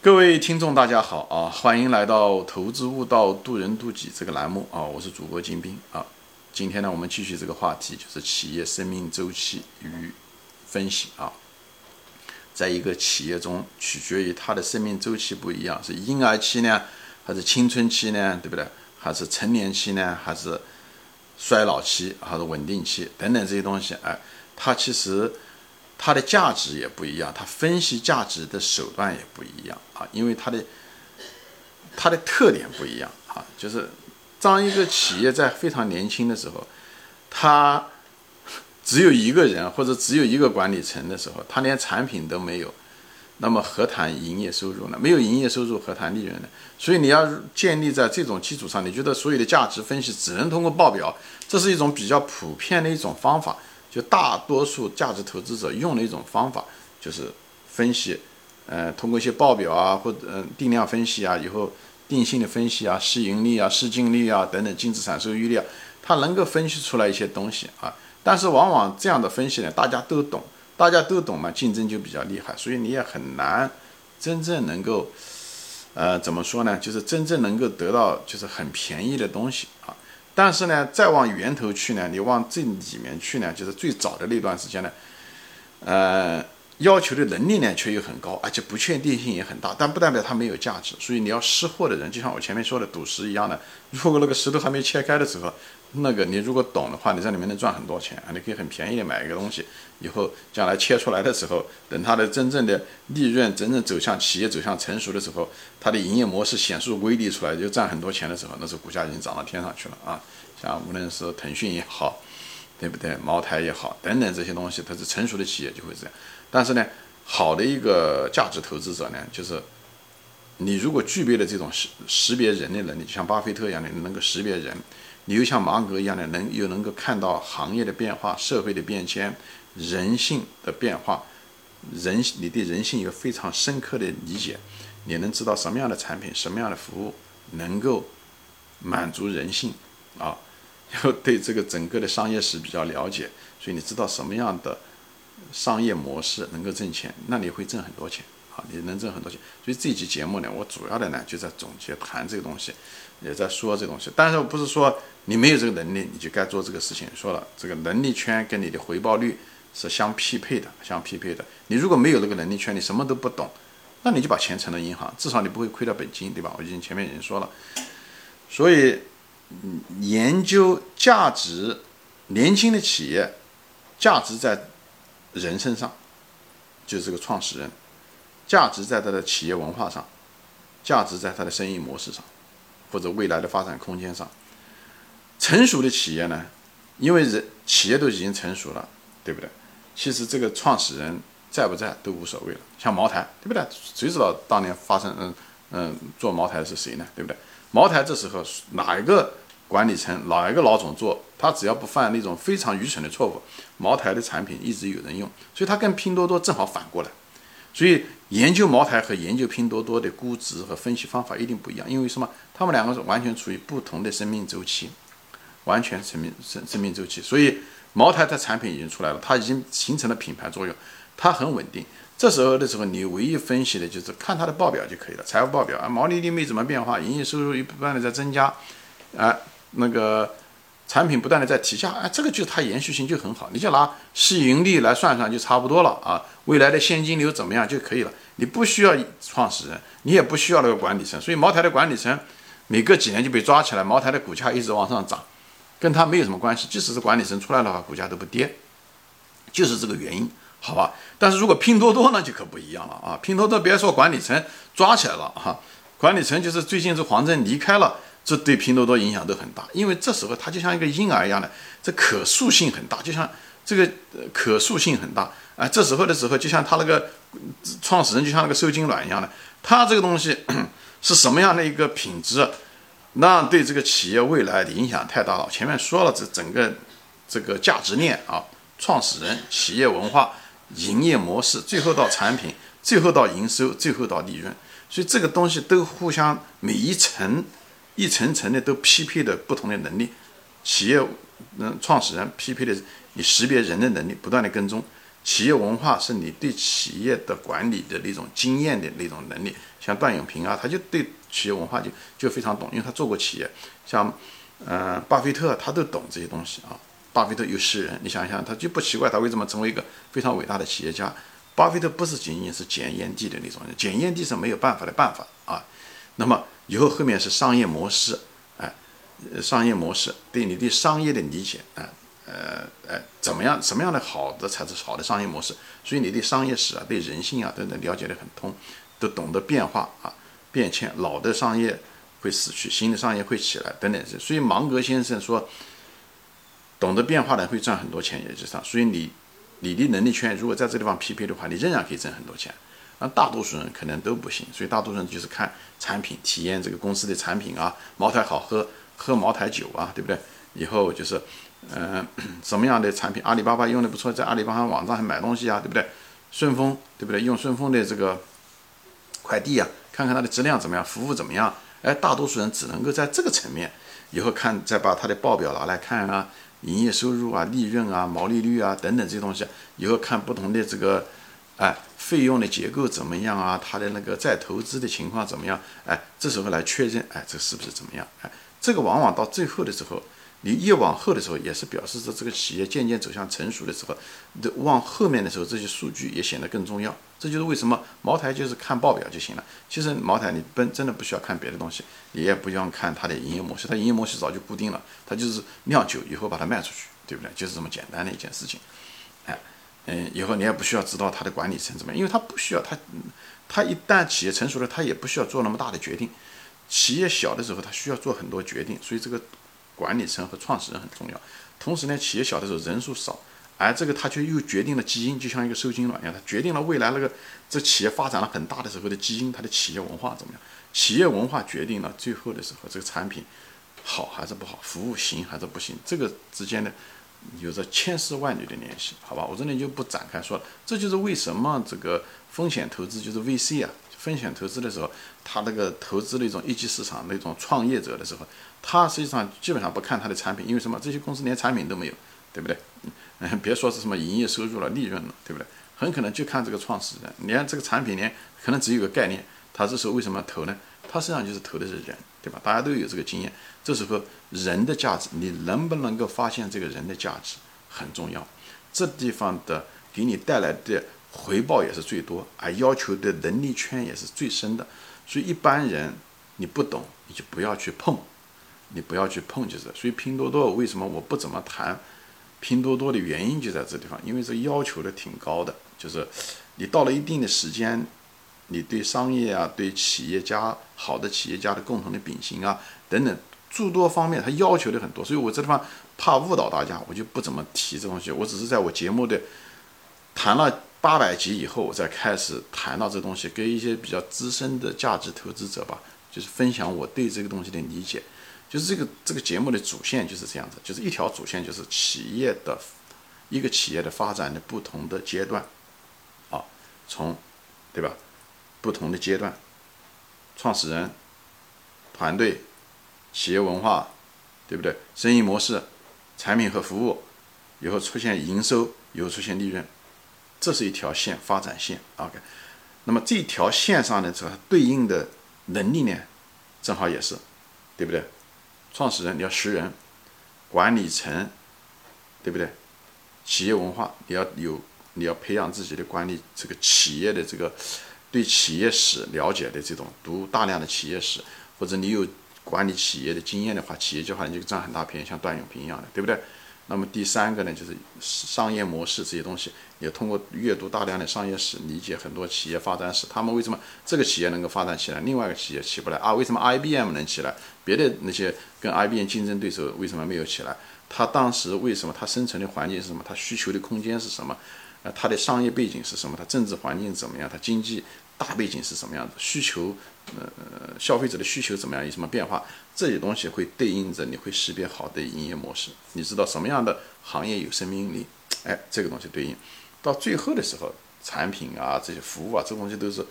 各位听众，大家好啊！欢迎来到《投资悟道，渡人渡己》这个栏目啊！我是主播金兵啊。今天呢，我们继续这个话题，就是企业生命周期与分析啊。在一个企业中，取决于它的生命周期不一样，是婴儿期呢，还是青春期呢？对不对？还是成年期呢？还是衰老期？还是稳定期？等等这些东西，哎，它其实。它的价值也不一样，它分析价值的手段也不一样啊，因为它的它的特点不一样啊。就是当一个企业在非常年轻的时候，它只有一个人或者只有一个管理层的时候，它连产品都没有，那么何谈营业收入呢？没有营业收入，何谈利润呢？所以你要建立在这种基础上，你觉得所有的价值分析只能通过报表，这是一种比较普遍的一种方法。就大多数价值投资者用的一种方法，就是分析，呃，通过一些报表啊，或者嗯定量分析啊，以后定性的分析啊，市盈率啊，市净率啊等等净资产收益率啊，它能够分析出来一些东西啊。但是往往这样的分析呢，大家都懂，大家都懂嘛，竞争就比较厉害，所以你也很难真正能够，呃，怎么说呢？就是真正能够得到就是很便宜的东西啊。但是呢，再往源头去呢，你往这里面去呢，就是最早的那段时间呢，呃，要求的能力呢却又很高，而且不确定性也很大，但不代表它没有价值。所以你要识货的人，就像我前面说的赌石一样的，如果那个石头还没切开的时候，那个你如果懂的话，你在里面能赚很多钱啊，你可以很便宜的买一个东西，以后将来切出来的时候，等它的真正的利润真正走向企业走向成熟的时候，它的营业模式显著威力出来，就赚很多钱的时候，那时候股价已经涨到天上去了啊。像无论是腾讯也好，对不对？茅台也好，等等这些东西，它是成熟的企业就会这样。但是呢，好的一个价值投资者呢，就是你如果具备了这种识识别人的能力，像巴菲特一样的能够识别人，你又像芒格一样的能又能够看到行业的变化、社会的变迁、人性的变化，人你对人性有非常深刻的理解，你能知道什么样的产品、什么样的服务能够满足人性啊？要对这个整个的商业史比较了解，所以你知道什么样的商业模式能够挣钱，那你会挣很多钱啊！你能挣很多钱。所以这期节目呢，我主要的呢就在总结谈这个东西，也在说这东西。但是不是说你没有这个能力你就该做这个事情？说了，这个能力圈跟你的回报率是相匹配的，相匹配的。你如果没有这个能力圈，你什么都不懂，那你就把钱存到银行，至少你不会亏到本金，对吧？我已经前面已经说了，所以。研究价值，年轻的企业，价值在人身上，就是这个创始人，价值在他的企业文化上，价值在他的生意模式上，或者未来的发展空间上。成熟的企业呢，因为人企业都已经成熟了，对不对？其实这个创始人在不在都无所谓了。像茅台，对不对？谁知道当年发生嗯嗯做茅台是谁呢？对不对？茅台这时候哪一个管理层哪一个老总做，他只要不犯那种非常愚蠢的错误，茅台的产品一直有人用，所以他跟拼多多正好反过来。所以研究茅台和研究拼多多的估值和分析方法一定不一样，因为什么？他们两个是完全处于不同的生命周期，完全生命生生命周期。所以茅台的产品已经出来了，它已经形成了品牌作用，它很稳定。这时候的时候，你唯一分析的就是看它的报表就可以了，财务报表啊，毛利率没怎么变化，营业收入不断的在增加，啊，那个产品不断的在提价，啊，这个就是它延续性就很好，你就拿市盈率来算算就差不多了啊，未来的现金流怎么样就可以了，你不需要创始人，你也不需要那个管理层，所以茅台的管理层每隔几年就被抓起来，茅台的股价一直往上涨，跟它没有什么关系，即使是管理层出来的话，股价都不跌，就是这个原因。好吧，但是如果拼多多呢，就可不一样了啊！拼多多别说管理层抓起来了哈，管理层就是最近这黄峥离开了，这对拼多多影响都很大，因为这时候它就像一个婴儿一样的，这可塑性很大，就像这个可塑性很大啊！这时候的时候，就像他那个创始人，就像那个受精卵一样的，他这个东西 是什么样的一个品质，那对这个企业未来的影响太大了。前面说了，这整个这个价值链啊，创始人、企业文化。营业模式，最后到产品，最后到营收，最后到利润，所以这个东西都互相每一层一层层的都匹配的不同的能力。企业嗯，创始人匹配的你识别人的能力，不断的跟踪；企业文化是你对企业的管理的那种经验的那种能力。像段永平啊，他就对企业文化就就非常懂，因为他做过企业。像，呃，巴菲特他都懂这些东西啊。巴菲特有诗人，你想想，他就不奇怪他为什么成为一个非常伟大的企业家。巴菲特不是仅仅是捡烟蒂的那种人，捡烟蒂是没有办法的办法啊。那么以后后面是商业模式，哎，商业模式对你对商业的理解，哎。呃，呃，怎么样？什么样的好的才是好的商业模式？所以你对商业史啊、对人性啊等等了解的很通，都懂得变化啊、变迁。老的商业会死去，新的商业会起来等等。所以芒格先生说，懂得变化的会赚很多钱，也就是上。所以你你的能力圈如果在这地方匹配的话，你仍然可以挣很多钱。那大多数人可能都不行。所以大多数人就是看产品，体验这个公司的产品啊，茅台好喝，喝茅台酒啊，对不对？以后就是。嗯，什么样的产品？阿里巴巴用的不错，在阿里巴巴网站还买东西啊，对不对？顺丰，对不对？用顺丰的这个快递啊，看看它的质量怎么样，服务怎么样？哎，大多数人只能够在这个层面，以后看再把它的报表拿来看啊，营业收入啊、利润啊、毛利率啊等等这些东西，以后看不同的这个哎费用的结构怎么样啊，它的那个再投资的情况怎么样？哎，这时候来确认，哎，这是不是怎么样？哎，这个往往到最后的时候。你越往后的时候，也是表示着这个企业渐渐走向成熟的时候，的往后面的时候，这些数据也显得更重要。这就是为什么茅台就是看报表就行了。其实茅台你本真的不需要看别的东西，你也不用看它的营业模式，它营业模式早就固定了，它就是酿酒以后把它卖出去，对不对？就是这么简单的一件事情。嗯，以后你也不需要知道它的管理层怎么样，因为它不需要，它它一旦企业成熟了，它也不需要做那么大的决定。企业小的时候，它需要做很多决定，所以这个。管理层和创始人很重要，同时呢，企业小的时候人数少，而这个它却又决定了基因，就像一个受精卵一样，它决定了未来那个这企业发展了很大的时候的基因，它的企业文化怎么样？企业文化决定了最后的时候这个产品好还是不好，服务行还是不行，这个之间的有着千丝万缕的联系，好吧？我这里就不展开说了，这就是为什么这个风险投资就是 VC 啊。风险投资的时候，他那个投资那种一级市场那种创业者的时候，他实际上基本上不看他的产品，因为什么？这些公司连产品都没有，对不对？嗯，别说是什么营业收入了、利润了，对不对？很可能就看这个创始人，连这个产品连可能只有个概念。他这时候为什么投呢？他实际上就是投的是人，对吧？大家都有这个经验。这时候人的价值，你能不能够发现这个人的价值很重要。这地方的给你带来的。回报也是最多，而要求的能力圈也是最深的，所以一般人你不懂，你就不要去碰，你不要去碰就是。所以拼多多为什么我不怎么谈拼多多的原因就在这地方，因为这要求的挺高的，就是你到了一定的时间，你对商业啊，对企业家好的企业家的共同的秉性啊等等诸多方面，他要求的很多，所以我这地方怕误导大家，我就不怎么提这东西，我只是在我节目的谈了。八百集以后，我再开始谈到这东西，跟一些比较资深的价值投资者吧，就是分享我对这个东西的理解。就是这个这个节目的主线就是这样子，就是一条主线就是企业的一个企业的发展的不同的阶段，啊，从对吧？不同的阶段，创始人、团队、企业文化，对不对？生意模式、产品和服务，以后出现营收，以后出现利润。这是一条线发展线，OK。那么这条线上呢，这对应的能力呢，正好也是，对不对？创始人你要识人，管理层，对不对？企业文化你要有，你要培养自己的管理这个企业的这个对企业史了解的这种，读大量的企业史，或者你有管理企业的经验的话，企业的话你就占很大便宜，像段永平一样的，对不对？那么第三个呢，就是商业模式这些东西，也通过阅读大量的商业史，理解很多企业发展史，他们为什么这个企业能够发展起来，另外一个企业起不来啊？为什么 IBM 能起来，别的那些跟 IBM 竞争对手为什么没有起来？他当时为什么他生存的环境是什么？他需求的空间是什么？呃，他的商业背景是什么？他政治环境怎么样？他经济大背景是什么样子？需求？呃，消费者的需求怎么样？有什么变化？这些东西会对应着你会识别好的营业模式。你知道什么样的行业有生命力？哎，这个东西对应到最后的时候，产品啊，这些服务啊，这东西都是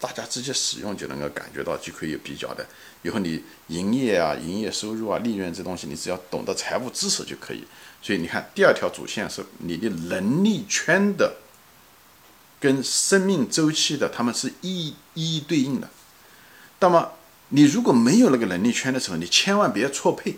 大家直接使用就能够感觉到，就可以有比较的。以后你营业啊、营业收入啊、利润这东西，你只要懂得财务知识就可以。所以你看，第二条主线是你的能力圈的跟生命周期的，他们是一一对应的。那么你如果没有那个能力圈的时候，你千万别错配，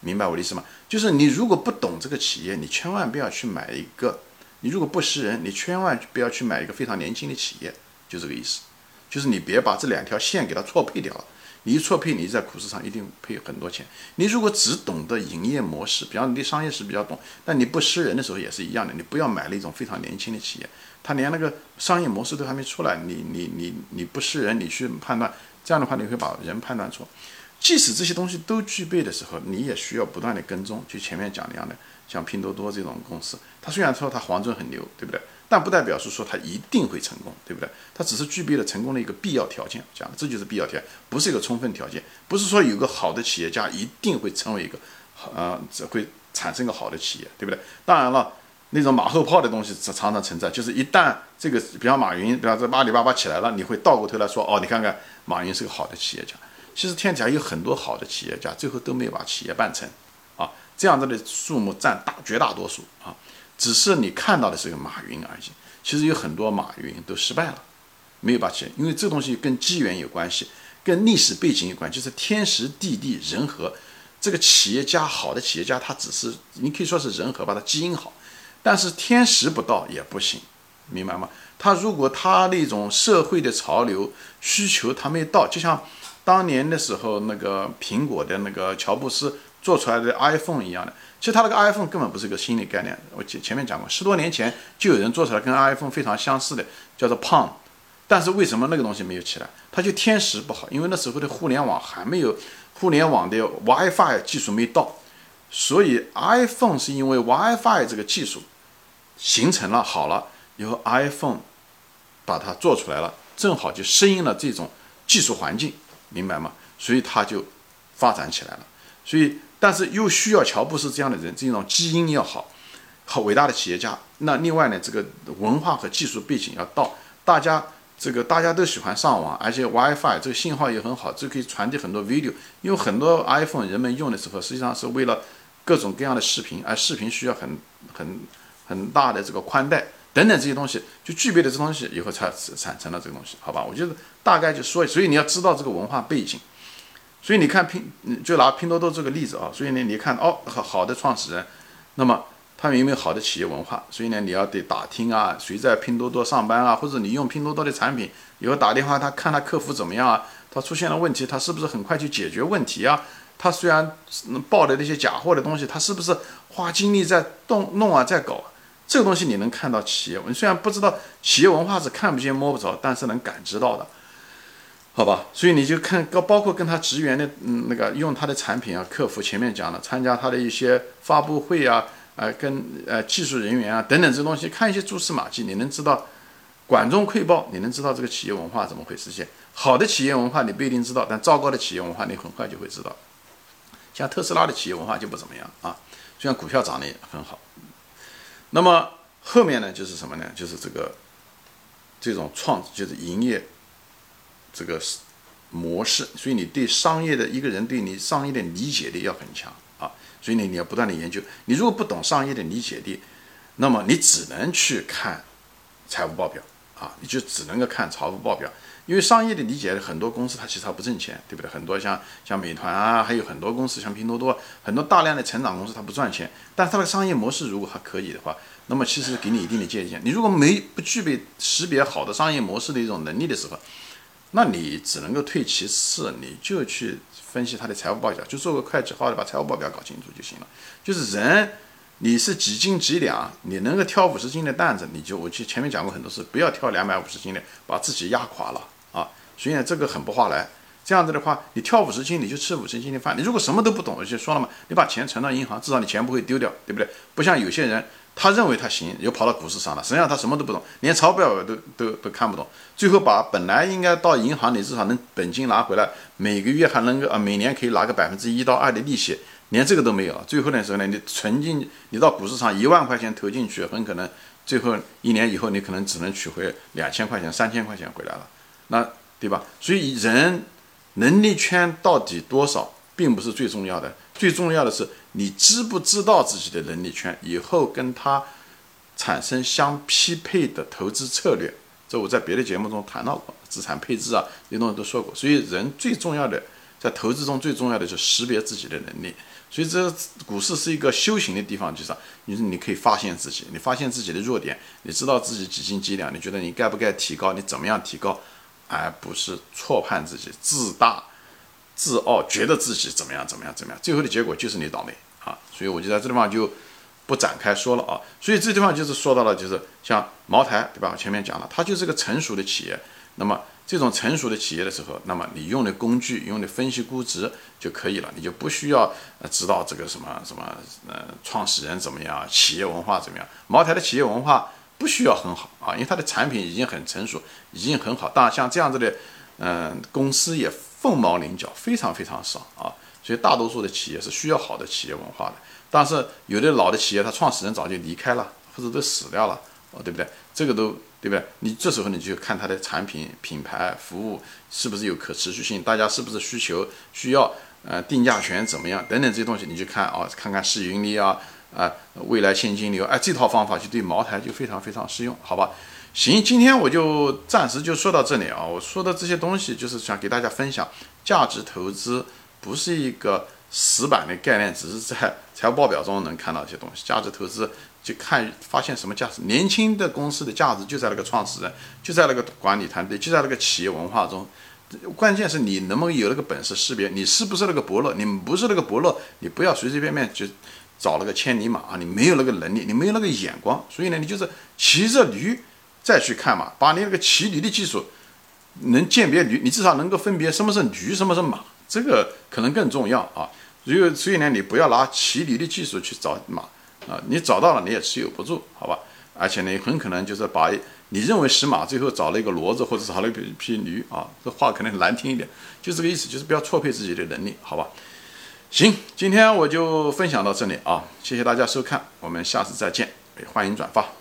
明白我的意思吗？就是你如果不懂这个企业，你千万不要去买一个；你如果不识人，你千万不要去买一个非常年轻的企业，就这个意思。就是你别把这两条线给它错配掉了。你一错配，你在股市上一定赔很多钱。你如果只懂得营业模式，比方你对商业史比较懂，但你不识人的时候也是一样的。你不要买那种非常年轻的企业，他连那个商业模式都还没出来，你你你你不识人，你去判断，这样的话你会把人判断错。即使这些东西都具备的时候，你也需要不断的跟踪。就前面讲那样的，像拼多多这种公司，它虽然说它黄准很牛，对不对？但不代表是说它一定会成功，对不对？它只是具备了成功的一个必要条件，讲这就是必要条件，不是一个充分条件。不是说有个好的企业家一定会成为一个好，呃，会产生一个好的企业，对不对？当然了，那种马后炮的东西常常存在，就是一旦这个，比方马云，比方这阿里巴巴起来了，你会倒过头来说，哦，你看看马云是个好的企业家。其实天底下有很多好的企业家，最后都没有把企业办成，啊，这样子的数目占大绝大多数啊。只是你看到的是个马云而已，其实有很多马云都失败了，没有把钱，因为这东西跟机缘有关系，跟历史背景有关，就是天时地利人和。这个企业家好的企业家，他只是你可以说是人和吧，他基因好，但是天时不到也不行，明白吗？他如果他那种社会的潮流需求他没到，就像当年的时候那个苹果的那个乔布斯做出来的 iPhone 一样的。其实它那个 iPhone 根本不是一个新的概念，我前前面讲过，十多年前就有人做出来跟 iPhone 非常相似的，叫做 Palm，但是为什么那个东西没有起来？它就天时不好，因为那时候的互联网还没有，互联网的 WiFi 技术没到，所以 iPhone 是因为 WiFi 这个技术形成了好了以后，iPhone 把它做出来了，正好就适应了这种技术环境，明白吗？所以它就发展起来了，所以。但是又需要乔布斯这样的人，这种基因要好，好伟大的企业家。那另外呢，这个文化和技术背景要到，大家这个大家都喜欢上网，而且 WiFi 这个信号也很好，这可以传递很多 video。因为很多 iPhone 人们用的时候，实际上是为了各种各样的视频，而视频需要很很很大的这个宽带等等这些东西，就具备了这东西以后才产生了这个东西，好吧？我觉得大概就说，所以你要知道这个文化背景。所以你看拼，就拿拼多多这个例子啊。所以呢，你看哦，好好的创始人，那么他们有没有好的企业文化？所以呢，你要得打听啊，谁在拼多多上班啊，或者你用拼多多的产品，以后打电话他看他客服怎么样啊？他出现了问题，他是不是很快去解决问题啊？他虽然报的那些假货的东西，他是不是花精力在动弄啊，在搞？这个东西你能看到企业文，虽然不知道企业文化是看不见摸不着，但是能感知到的。好吧，所以你就看，包括跟他职员的，嗯，那个用他的产品啊，客服前面讲了，参加他的一些发布会啊，呃，跟呃技术人员啊等等这东西，看一些蛛丝马迹，你能知道管中窥豹，你能知道这个企业文化怎么回事？些好的企业文化你不一定知道，但糟糕的企业文化你很快就会知道。像特斯拉的企业文化就不怎么样啊，虽然股票涨得也很好。那么后面呢，就是什么呢？就是这个这种创，就是营业。这个模式，所以你对商业的一个人对你商业的理解力要很强啊，所以呢你要不断的研究。你如果不懂商业的理解力，那么你只能去看财务报表啊，你就只能够看财务报表。因为商业的理解，很多公司它其实它不挣钱，对不对？很多像像美团啊，还有很多公司像拼多多，很多大量的成长公司它不赚钱，但它的商业模式如果还可以的话，那么其实给你一定的借鉴。你如果没不具备识别好的商业模式的一种能力的时候，那你只能够退其次，你就去分析他的财务报表，就做个会计，好好的把财务报表搞清楚就行了。就是人，你是几斤几两，你能够挑五十斤的担子，你就我去前面讲过很多次，不要挑两百五十斤的，把自己压垮了啊。所以呢，这个很不划来。这样子的话，你挑五十斤，你就吃五十斤的饭。你如果什么都不懂，我就说了嘛，你把钱存到银行，至少你钱不会丢掉，对不对？不像有些人。他认为他行，又跑到股市上了。实际上他什么都不懂，连钞票都都都看不懂。最后把本来应该到银行里至少能本金拿回来，每个月还能够啊，每年可以拿个百分之一到二的利息，连这个都没有。最后的时候呢，你存进你到股市上一万块钱投进去，很可能最后一年以后你可能只能取回两千块钱、三千块钱回来了，那对吧？所以人能力圈到底多少，并不是最重要的。最重要的是，你知不知道自己的能力圈？以后跟他产生相匹配的投资策略。这我在别的节目中谈到过，资产配置啊，这些东西都说过。所以人最重要的在投资中最重要的就是识别自己的能力。所以这股市是一个修行的地方，就是你你可以发现自己，你发现自己的弱点，你知道自己几斤几两，你觉得你该不该提高，你怎么样提高，而不是错判自己，自大、自傲，觉得自己怎么样怎么样怎么样，最后的结果就是你倒霉啊！所以我就在这地方就不展开说了啊。所以这地方就是说到了，就是像茅台，对吧？我前面讲了，它就是个成熟的企业，那么。这种成熟的企业的时候，那么你用的工具、用的分析估值就可以了，你就不需要呃知道这个什么什么呃创始人怎么样，企业文化怎么样。茅台的企业文化不需要很好啊，因为它的产品已经很成熟，已经很好。当然，像这样子的嗯公司也凤毛麟角，非常非常少啊。所以大多数的企业是需要好的企业文化的。但是有的老的企业，它创始人早就离开了，或者都死掉了，哦，对不对？这个都。对不对？你这时候你就看它的产品、品牌、服务是不是有可持续性，大家是不是需求需要，呃，定价权怎么样等等这些东西，你就看啊，看看市盈率啊，啊，未来现金流，哎，这套方法就对茅台就非常非常适用，好吧？行，今天我就暂时就说到这里啊，我说的这些东西就是想给大家分享，价值投资不是一个死板的概念，只是在 财务报表中能看到一些东西，价值投资。就看发现什么价值，年轻的公司的价值就在那个创始人，就在那个管理团队，就在那个企业文化中。关键是你能不能有那个本事识别，你是不是那个伯乐？你不是那个伯乐，你不要随随便便就找了个千里马啊！你没有那个能力，你没有那个眼光，所以呢，你就是骑着驴再去看马，把你那个骑驴的技术能鉴别驴，你至少能够分别什么是驴，什么是马，这个可能更重要啊。所以，所以呢，你不要拿骑驴的技术去找马。啊，你找到了你也持有不住，好吧？而且呢，很可能就是把你认为死马，最后找了一个骡子，或者找了一匹匹驴啊。这话可能难听一点，就这个意思，就是不要错配自己的能力，好吧？行，今天我就分享到这里啊，谢谢大家收看，我们下次再见，欢迎转发。